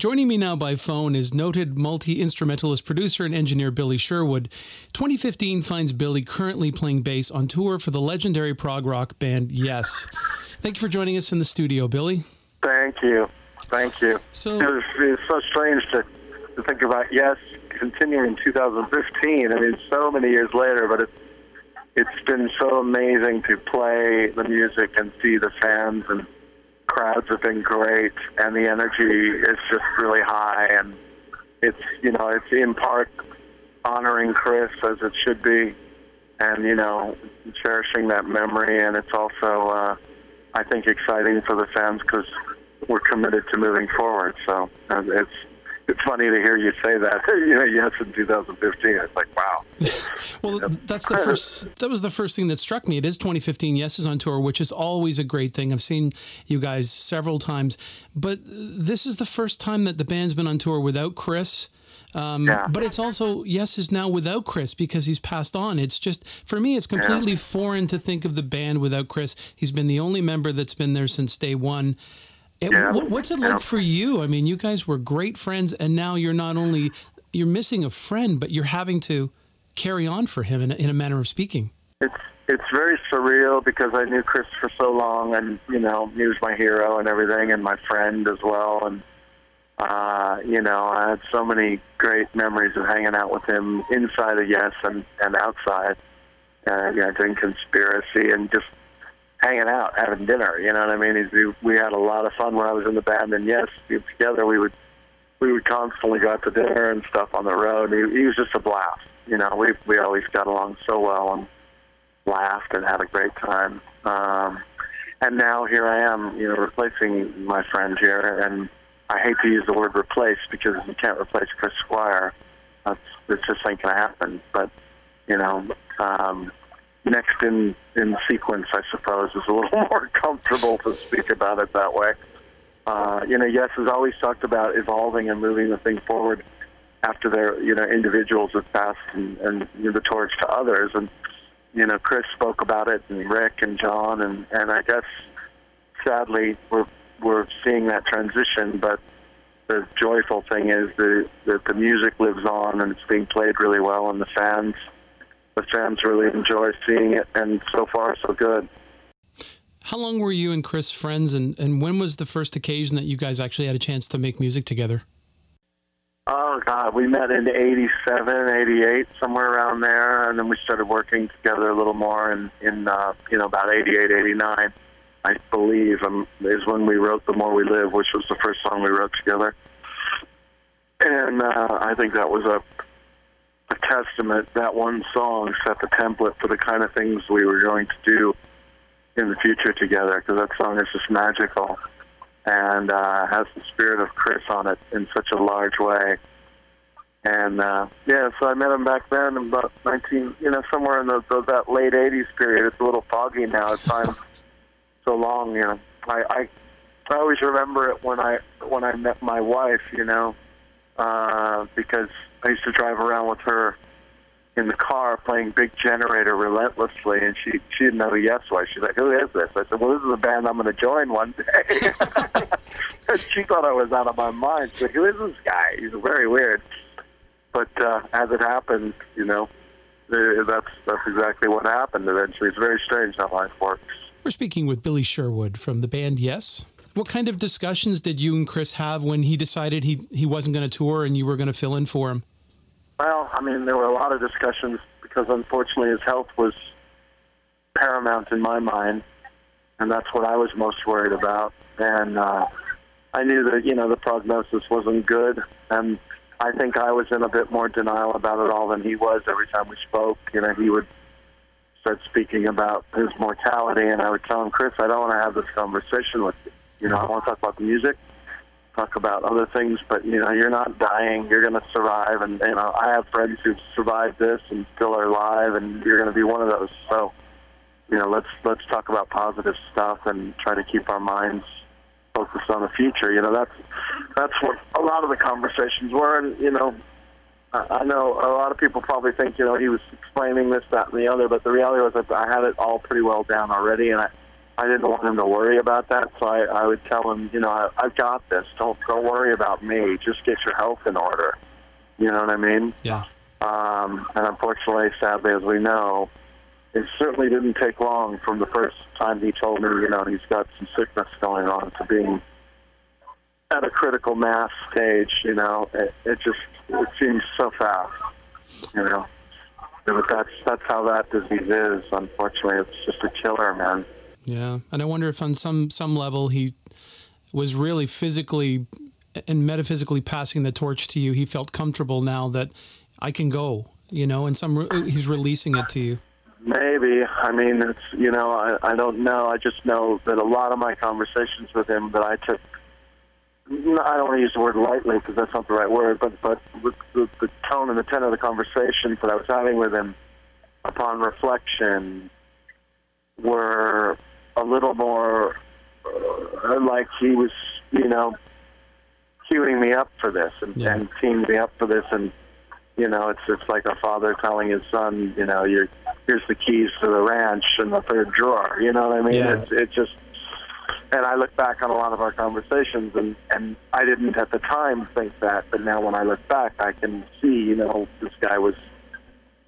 Joining me now by phone is noted multi instrumentalist producer and engineer Billy Sherwood. 2015 finds Billy currently playing bass on tour for the legendary prog rock band Yes. Thank you for joining us in the studio, Billy. Thank you. Thank you. So it's, it's so strange to, to think about Yes continuing in 2015. I mean, so many years later, but it's it's been so amazing to play the music and see the fans and crowds have been great and the energy is just really high and it's you know it's in part honoring Chris as it should be and you know cherishing that memory and it's also uh, I think exciting for the fans because we're committed to moving forward so it's it's funny to hear you say that. you know, yes, in 2015, it's like, wow. well, that's the first. That was the first thing that struck me. It is 2015. Yes, is on tour, which is always a great thing. I've seen you guys several times, but this is the first time that the band's been on tour without Chris. Um, yeah. But it's also Yes is now without Chris because he's passed on. It's just for me, it's completely yeah. foreign to think of the band without Chris. He's been the only member that's been there since day one. It, yeah. what, what's it like yeah. for you? I mean, you guys were great friends, and now you're not only you're missing a friend, but you're having to carry on for him in a, in a manner of speaking. It's it's very surreal because I knew Chris for so long, and you know he was my hero and everything, and my friend as well, and uh, you know I had so many great memories of hanging out with him inside of Yes and and outside, uh, you know, doing conspiracy and just hanging out, having dinner. You know what I mean? He's, we had a lot of fun when I was in the band, and yes, together we would we would constantly go out to dinner and stuff on the road. He, he was just a blast. You know, we we always got along so well and laughed and had a great time. Um, and now here I am, you know, replacing my friend here, and I hate to use the word replace because you can't replace Chris Squire. That's it just ain't gonna happen. But you know, um, next in in sequence, I suppose, is a little more comfortable to speak about it that way. Uh, you know, Yes has always talked about evolving and moving the thing forward after their you know individuals have passed and, and you know, the torch to others. And you know, Chris spoke about it, and Rick and John, and and I guess sadly we're we're seeing that transition, but the joyful thing is the, that the music lives on and it's being played really well, and the fans the fans really enjoy seeing it, and so far so good. How long were you and Chris friends, and, and when was the first occasion that you guys actually had a chance to make music together? Oh, God, we met in 87, 88, somewhere around there, and then we started working together a little more in, in uh, you know, about 88, 89, I believe, um, is when we wrote The More We Live, which was the first song we wrote together. And uh, I think that was a a testament. That one song set the template for the kind of things we were going to do in the future together because that song is just magical and uh, has the spirit of Chris on it in such a large way. And uh, yeah, so I met him back then, in about 19, you know, somewhere in the, the that late 80s period. It's a little foggy now. It's time so long, you know. I, I I always remember it when I when I met my wife, you know, uh, because I used to drive around with her in the car playing Big Generator relentlessly, and she she didn't know who Yes was. She's like, "Who is this?" I said, "Well, this is a band I'm going to join one day." and she thought I was out of my mind. She's like, "Who is this guy? He's very weird." But uh, as it happened, you know, that's that's exactly what happened. Eventually, it's very strange how life works. We're speaking with Billy Sherwood from the band Yes. What kind of discussions did you and Chris have when he decided he, he wasn't going to tour and you were going to fill in for him? Well, I mean, there were a lot of discussions because unfortunately his health was paramount in my mind, and that's what I was most worried about. And uh, I knew that you know the prognosis wasn't good, and I think I was in a bit more denial about it all than he was. Every time we spoke, you know, he would start speaking about his mortality, and I would tell him, Chris, I don't want to have this conversation with you. You know, I want to talk about the music, talk about other things, but you know, you're not dying. You're going to survive, and you know, I have friends who've survived this and still are alive, and you're going to be one of those. So, you know, let's let's talk about positive stuff and try to keep our minds focused on the future. You know, that's that's what a lot of the conversations were, and you know, I know a lot of people probably think you know he was explaining this, that, and the other, but the reality was that I had it all pretty well down already, and I I didn't want him to worry about that, so I, I would tell him, you know, I, I've got this. Don't don't worry about me. Just get your health in order. You know what I mean? Yeah. Um, and unfortunately, sadly, as we know, it certainly didn't take long from the first time he told me, you know, he's got some sickness going on to being at a critical mass stage. You know, it, it just it seems so fast. You know, but that's that's how that disease is. Unfortunately, it's just a killer, man. Yeah, and I wonder if on some some level he was really physically and metaphysically passing the torch to you. He felt comfortable now that I can go, you know, and some he's releasing it to you. Maybe. I mean, it's you know, I I don't know. I just know that a lot of my conversations with him that I took. I don't want to use the word lightly because that's not the right word, but but with the, the tone and the tenor of the conversations that I was having with him, upon reflection, were a little more uh, like he was, you know, queuing me up for this and, Yeah. and teeing me up for this, and you know, it's it's like a father telling his son, you know, you're here's the keys to the ranch in the third drawer. You know what I mean? Yeah. It's it just. And I look back on a lot of our conversations, and and I didn't at the time think that, but now when I look back, I can see, you know, this guy was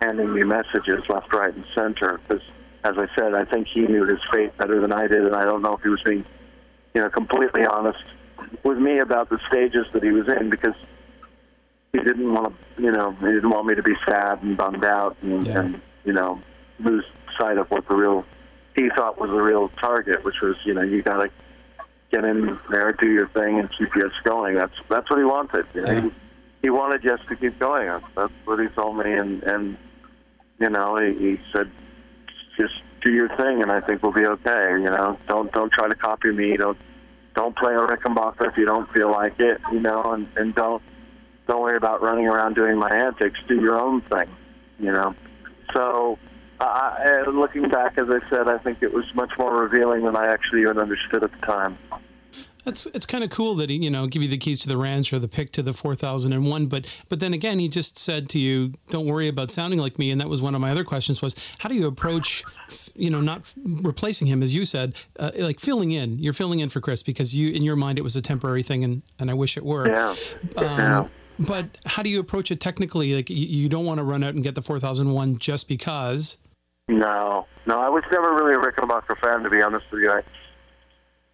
handing me messages left, right, and center. Because, as I said, I think he knew his fate better than I did, and I don't know if he was being, you know, completely honest with me about the stages that he was in, because he didn't want to, you know, he didn't want me to be sad and bummed out, and, Yeah. and you know, lose sight of what the real he thought was the real target, which was, you know, you got to get in there, do your thing, and keep Yes going. That's that's what he wanted. You know? Yeah. he, he wanted Yes to keep going. That's, that's what he told me, and and you know, he, he said, just do your thing, and I think we'll be okay. You know, don't don't try to copy me. Don't don't play a Rickenbacker if you don't feel like it. You know, and and don't don't worry about running around doing my antics. Do your own thing. You know, so. Uh, looking back, as I said, I think it was much more revealing than I actually even understood at the time. That's it's kind of cool that he you know give you the keys to the ranch or the pick to the four thousand and one, but but then again he just said to you, don't worry about sounding like me, and that was one of my other questions was how do you approach you know not replacing him as you said uh, like filling in you're filling in for Chris because you in your mind it was a temporary thing and and I wish it were Yeah. Um, yeah. but how do you approach it technically like you, you don't want to run out and get the four thousand one just because No, no, I was never really a Rickenbacker fan, to be honest with you. I,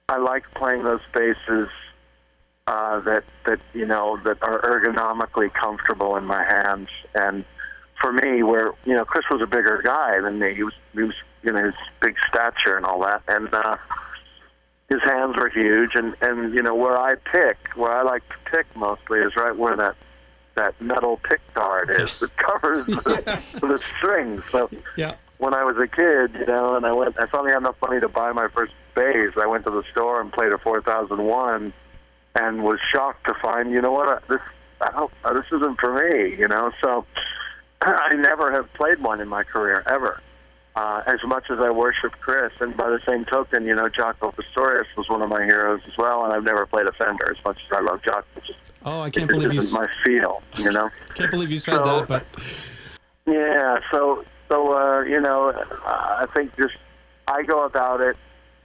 I like playing those spaces uh, that that you know that are ergonomically comfortable in my hands. And for me, where you know Chris was a bigger guy than me, he was he was you know his big stature and all that, and uh, his hands were huge. And and you know where I pick, where I like to pick mostly is right where that that metal pick guard is that covers the, the strings. So yeah when I was a kid, you know, and I went, I finally had enough money to buy my first bass. I went to the store and played a 4001, and was shocked to find, you know what, uh, this, I don't, uh, this isn't for me, you know. So I never have played one in my career ever. Uh, as much as I worship Chris, and by the same token, you know, Jaco Pastorius was one of my heroes as well, and I've never played a Fender as much as I love Jaco. Just, oh I can't believe you my feel, you know. can't believe you said So- that but Yeah, so so uh, you know, uh, I think just I go about it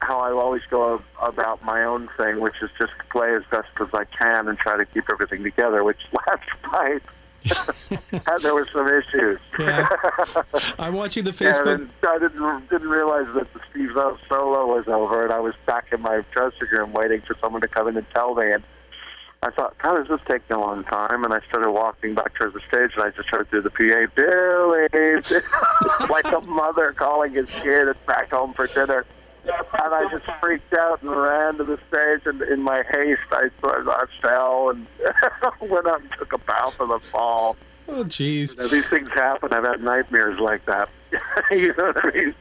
how I always go about my own thing, which is just play as best as I can and try to keep everything together. Which last night there were some issues. yeah I'm watching the And Facebook I didn't didn't realize that the Steve Howe solo was over, and I was back in my dressing room waiting for someone to come in and tell me. And I thought, how does this take a long time? And I started walking back towards the stage, and I just heard through the PA, Billy, like a mother calling his kid back home for dinner. And I just freaked out and ran to the stage, and in my haste, I I fell and went up and took a bow for the fall. oh jeez You know, these things happen. I've had nightmares like that. you know what I mean?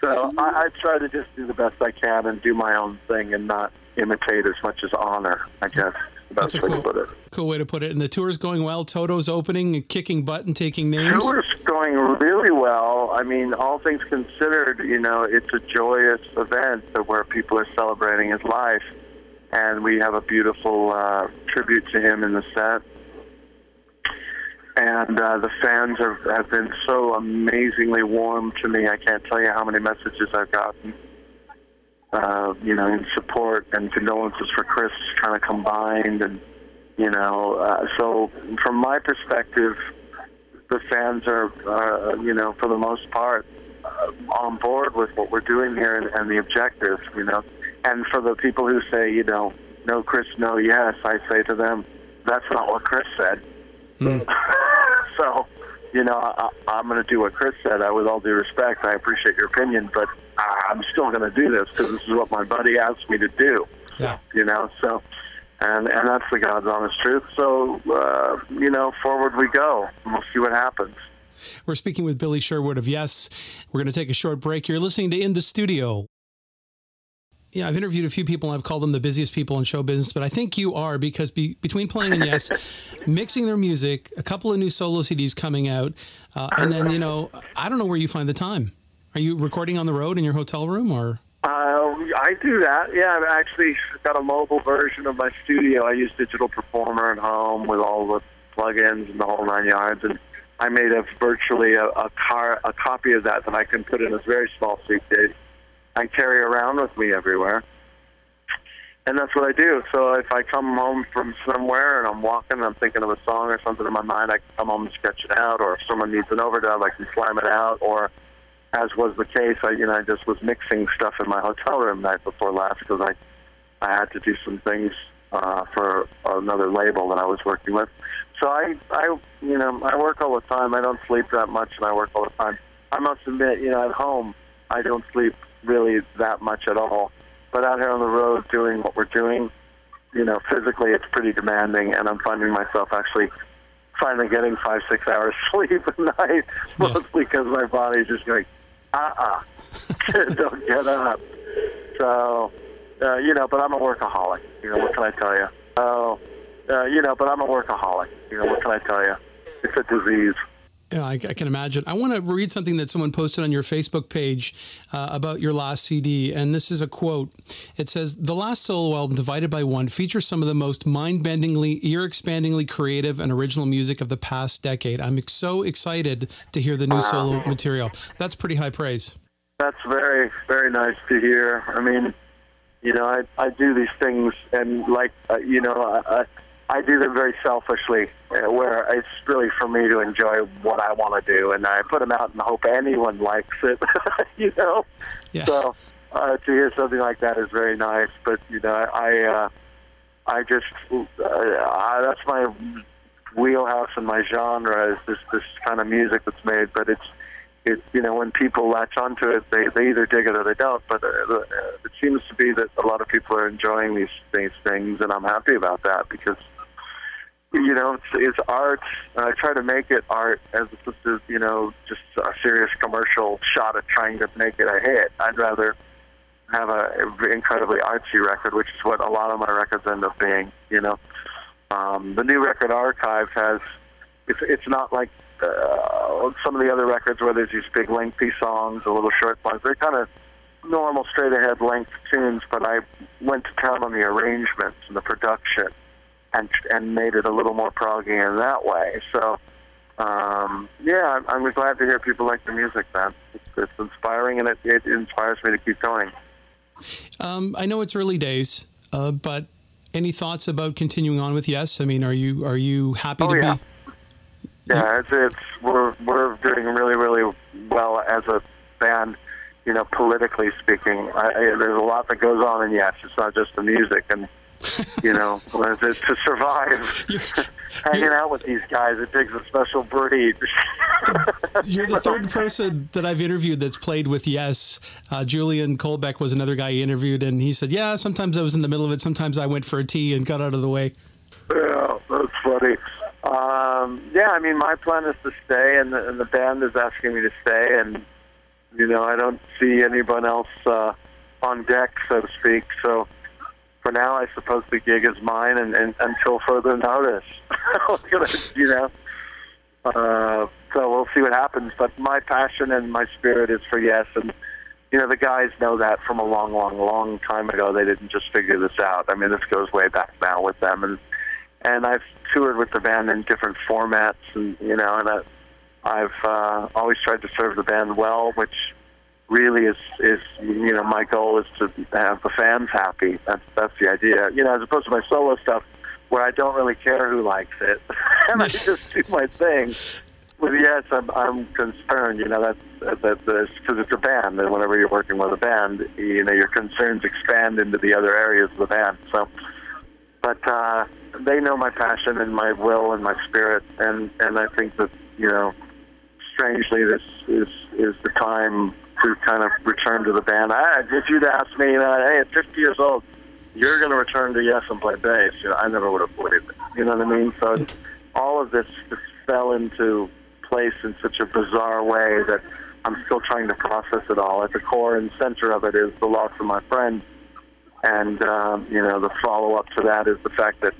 So I, I try to just do the best I can and do my own thing and not imitate as much as honor. I guess That's a cool- cool way to put it and the tour's going well Toto's opening and kicking butt and taking names The Tour's going really well. I mean, all things considered, you know, it's a joyous event where people are celebrating his life, and we have a beautiful uh, tribute to him in the set. And uh, the fans are, have been so amazingly warm to me. I can't tell you how many messages I've gotten uh, you know, in support and condolences for Chris kind of combined, and you know, uh, so from my perspective, the fans are, uh, you know, for the most part, uh, on board with what we're doing here and, and the objective, you know. And for the people who say, you know, no Chris, no yes, I say to them, that's not what Chris said. Mm. so, you know, I, I'm going to do what Chris said. I, with all due respect, I appreciate your opinion, but I'm still going to do this because this is what my buddy asked me to do. Yeah. You know, so and and that's the God's honest truth. So uh, you know, forward we go. We'll see what happens. We're speaking with Billy Sherwood of Yes. We're going to take a short break. You're listening to In the Studio. Yeah, I've interviewed a few people and I've called them the busiest people in show business, but I think you are because be, between playing and Yes, mixing their music, a couple of new solo CDs coming out, uh, and then, you know, I don't know where you find the time. Are you recording on the road in your hotel room or? Uh, I do that. Yeah, I've actually got a mobile version of my studio. I use Digital Performer at home with all the plugins and the whole nine yards, and I made a virtually a, a car a copy of that that I can put in a very small suitcase and carry around with me everywhere. And that's what I do. So if I come home from somewhere and I'm walking and I'm thinking of a song or something in my mind, I can come home and sketch it out. Or if someone needs an overdub, I can slam it out. Or as was the case, I you know I just was mixing stuff in my hotel room night before last because I I had to do some things uh, for another label that I was working with. So I I you know I work all the time. I don't sleep that much, and I work all the time. I must admit, you know, at home I don't sleep really that much at all. But out here on the road doing what we're doing, you know, physically it's pretty demanding, and I'm finding myself actually finally getting five, six hours sleep at night, mostly because my body's just going, uh-uh, don't get up. So, uh, you know, but I'm a workaholic. You know, what can I tell you? Oh, uh, you know, but I'm a workaholic. You know, what can I tell you? It's a disease. Yeah, I, I, can imagine. I want to read something that someone posted on your Facebook page uh, about your last CD, and this is a quote. It says, "The last solo album, Divided by One, features some of the most mind-bendingly, ear-expandingly creative and original music of the past decade. I'm so excited to hear the new solo material. That's pretty high praise." That's very, very nice to hear. I mean, you know, I I do these things, and like, uh, you know, I, I do them very selfishly, uh, where it's really for me to enjoy what I want to do, and I put them out and hope anyone likes it. you know, yeah. so uh, to hear something like that is very nice. But you know, I uh, I just uh, I, that's my wheelhouse and my genre is this this kind of music that's made. But it's it you know when people latch onto it, they they either dig it or they don't. But uh, it seems to be that a lot of people are enjoying these these things, and I'm happy about that because you know, it's, it's art. I try to make it art as opposed to, you know, just a serious commercial shot at trying to make it a hit. I'd rather have a incredibly artsy record, which is what a lot of my records end up being. You know, um, the new record archive has. It's it's not like uh, some of the other records where there's these big lengthy songs, or little short ones. They're kind of normal, straight ahead length tunes, but I went to town on the arrangements and the production and and made it a little more proggy in that way. So, um, yeah, I'm, I'm glad to hear people like the music. Man, it's, it's inspiring, and it, it inspires me to keep going. Um, I know it's early days, uh, but any thoughts about continuing on with Yes? I mean, are you are you happy oh, to yeah. be? Yeah, it's, it's we're we're doing really really well as a band. You know, politically speaking, I, I, there's a lot that goes on in Yes. It's not just the music and you know, to, to survive you're, hanging you're, out with these guys. It takes a special breed. you're the third person that I've interviewed that's played with Yes. Uh, Julian Colbeck was another guy he interviewed, and he said, "Yeah, sometimes I was in the middle of it. Sometimes I went for a tea and got out of the way." Yeah, that's funny. Um, yeah, I mean, my plan is to stay, and the, and the band is asking me to stay, and you know, I don't see anyone else uh, on deck, so to speak. So for now, I suppose the gig is mine, and, and until further notice, you know. Uh, so we'll see what happens. But my passion and my spirit is for yes, and you know the guys know that from a long, long, long time ago. They didn't just figure this out. I mean, this goes way back now with them, and and I've toured with the band in different formats, and you know, and I, I've uh, always tried to serve the band well, which really is is you know my goal is to have the fans happy. That's that's the idea. You know, as opposed to my solo stuff where I don't really care who likes it and I just do my thing. But yes, I'm I'm concerned. You know that that because it's a band, and whenever you're working with a band, you know your concerns expand into the other areas of the band. So, but uh, they know my passion and my will and my spirit, and and I think that you know, strangely, this is is the time to kind of return to the band. I, if you'd asked me, you know, hey, at 50 years old, you're going to return to Yes and play bass, you know, I never would have believed it. You know what I mean? So all of this just fell into place in such a bizarre way that I'm still trying to process it all. At the core and center of it is the loss of my friend, and um, you know the follow up to that is the fact that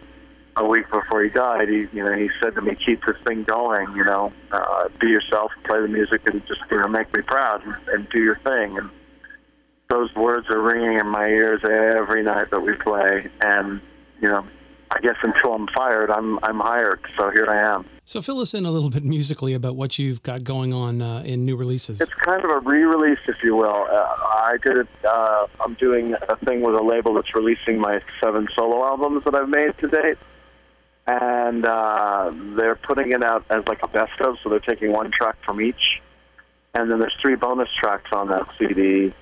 a week before he died, he you know he said to me, "Keep this thing going. You know, uh, be yourself, play the music, and just you know make me proud and, and do your thing." And those words are ringing in my ears every night that we play, and you know, I guess until I'm fired, I'm I'm hired. So here I am. So fill us in a little bit musically about what you've got going on uh, in new releases. It's kind of a re-release, if you will. Uh, I did it. Uh, I'm doing a thing with a label that's releasing my seven solo albums that I've made to date and uh, they're putting it out as like a best of, so they're taking one track from each, and then there's three bonus tracks on that CD.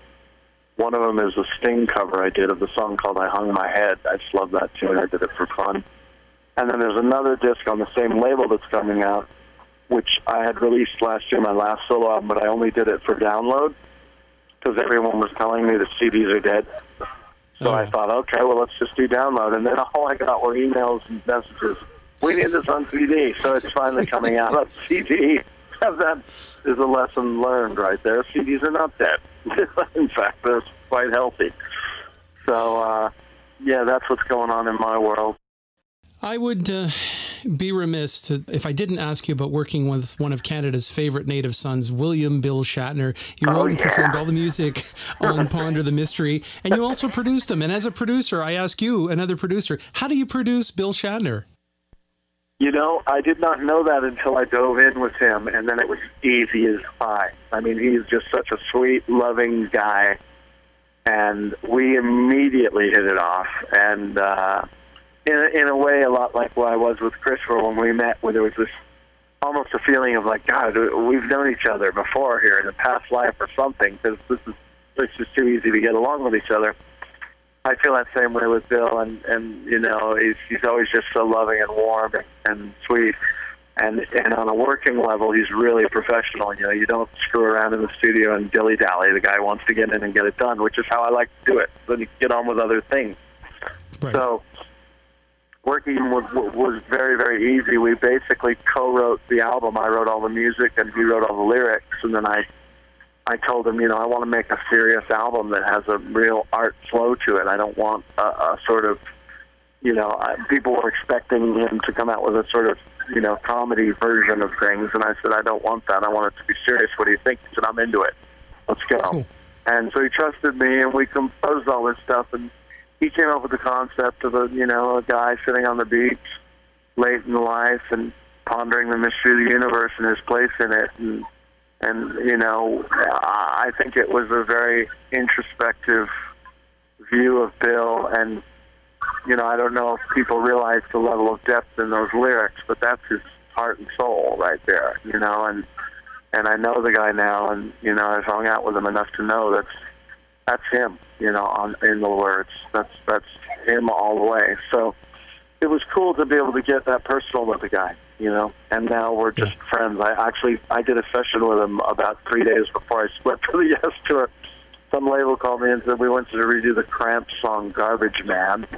One of them is a Sting cover I did of the song called "I Hung My Head." I just love that tune. I did it for fun. And then there's another disc on the same label that's coming out, which I had released last year, my last solo album, but I only did it for download because everyone was telling me the CDs are dead. So oh. I thought, okay, well, let's just do download. And then all I got were emails and messages. We need this on CD. So it's finally coming out on CD. that is a lesson learned right there. CDs are not dead. In fact, they're quite healthy. So, uh, yeah, that's what's going on in my world. I would uh, be remiss to, if I didn't ask you about working with one of Canada's favorite native sons, William Bill Shatner. You oh, wrote and performed all the music on Ponder the Mystery, and you also produced them. And as a producer, I ask you, another producer, how do you produce Bill Shatner? You know, I did not know that until I dove in with him, and then it was easy as pie. I mean, he's just such a sweet, loving guy, and we immediately hit it off. And, uh, in a, in a way a lot like what I was with Christopher when we met, where there was this almost a feeling of like, God, we've known each other before here in a past life or something, because this is it's just too easy to get along with each other. I feel that same way with Bill, and and you know he's he's always just so loving and warm and, and sweet, and and on a working level he's really professional. You know you don't screw around in the studio and dilly dally. The guy wants to get in and get it done, which is how I like to do it. Then you get on with other things. Right. So working was, was very very easy. We basically co-wrote the album. I wrote all the music and he wrote all the lyrics, and then I I told him, you know, I want to make a serious album that has a real art flow to it. I don't want a, a sort of, you know, I, people were expecting him to come out with a sort of, you know, comedy version of things, and I said, I don't want that. I want it to be serious. What do you think? He said, I'm into it. Let's go. Cool. And so he trusted me, and we composed all this stuff, and he came up with the concept of a you know a guy sitting on the beach late in life and pondering the mystery of the universe and his place in it. And and you know I think it was a very introspective view of Bill. And you know I don't know if people realize the level of depth in those lyrics but that's his heart and soul right there you know and and I know the guy now and you know I've hung out with him enough to know that's that's him, you know, on in the words. That's that's him all the way. So it was cool to be able to get that personal with the guy, you know. And now we're just yeah. friends. I actually I did a session with him about three days before I split for the Yes tour. Some label called me and said we want to redo the Cramp song "Garbage Man."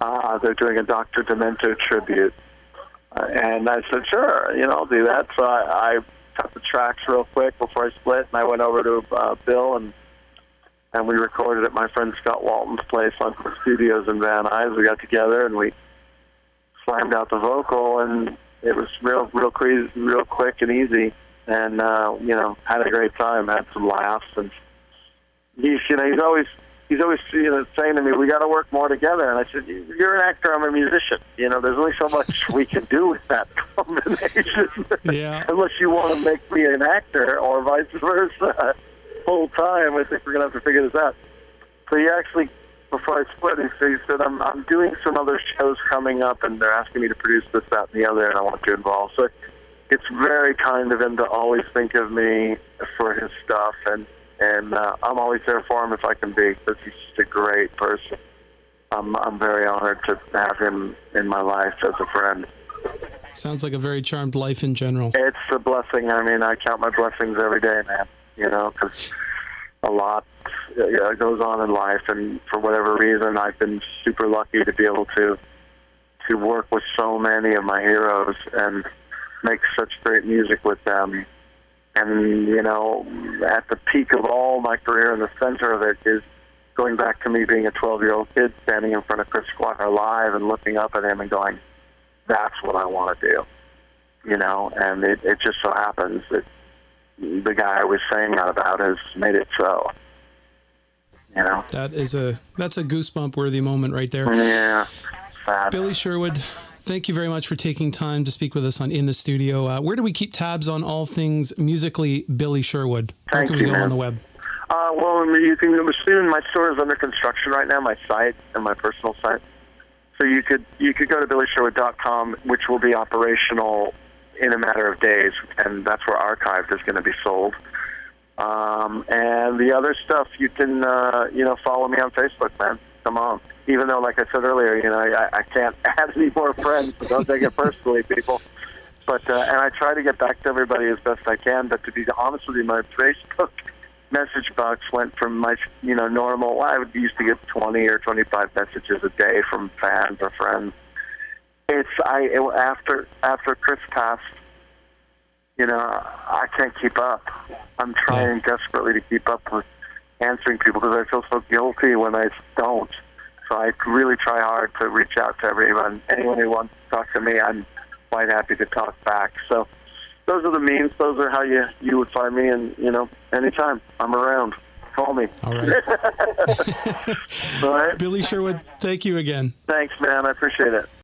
Ah, uh, they're doing a Dr. Demento tribute, uh, and I said sure, you know, I'll do that. So I, I cut the tracks real quick before I split, and I went over to uh, Bill and and we recorded at my friend Scott Walton's place on Studios in Van Nuys. We got together and we slammed out the vocal, and it was real, real crazy, real quick and easy, and uh, you know, had a great time, had some laughs, and he's, you know, he's always. He's always you know, saying to me, "We got to work more together." And I said, "You're an actor. I'm a musician. You know, there's only so much we can do with that combination. Yeah. Unless you want to make me an actor, or vice versa." Full time. I think we're gonna have to figure this out. So he actually, before I split, he said, he said I'm I'm doing some other shows coming up, and they're asking me to produce this, that, and the other, and I want you involved. So it's very kind of him to always think of me for his stuff, and and uh, I'm always there for him if I can be, because he's just a great person. I'm I'm very honored to have him in my life as a friend. Sounds like a very charmed life in general. It's a blessing. I mean, I count my blessings every day, man. You know, because a lot uh, know, goes on in life, and for whatever reason, I've been super lucky to be able to to work with so many of my heroes and make such great music with them. And you know, at the peak of all my career, in the center of it is going back to me being a 12-year-old kid standing in front of Chris Squire live and looking up at him and going, "That's what I want to do." You know, and it, it just so happens that the guy I was saying that about has made it so. You know, That is a that's a goosebump worthy moment right there. yeah, sad. Billy Sherwood, thank you very much for taking time to speak with us on in the studio. Uh, where do we keep tabs on all things musically Billy Sherwood? Where Thank can we you, go on the web? Uh, well, you can soon. My store is under construction right now. My site and my personal site. So you could you could go to billysherwood.com, which will be operational in a matter of days, and that's where archived is going to be sold. Um, and the other stuff, you can uh, you know follow me on Facebook, man. Come on. Even though, like I said earlier, you know I, I can't add any more friends, so don't take it personally, people. But uh, and I try to get back to everybody as best I can. But to be honest with you, my Facebook message box went from my you know normal. I would used to get 20 or 25 messages a day from fans or friends. It's I it, after after Chris passed. You know, I can't keep up. I'm trying desperately to keep up with answering people because I feel so guilty when I don't. So I really try hard to reach out to everyone. Anyone who wants to talk to me, I'm quite happy to talk back. So those are the means. Those are how you you would find me. And you know, anytime I'm around, call me. All right. All right. Billy Sherwood, thank you again. Thanks, man. I appreciate it.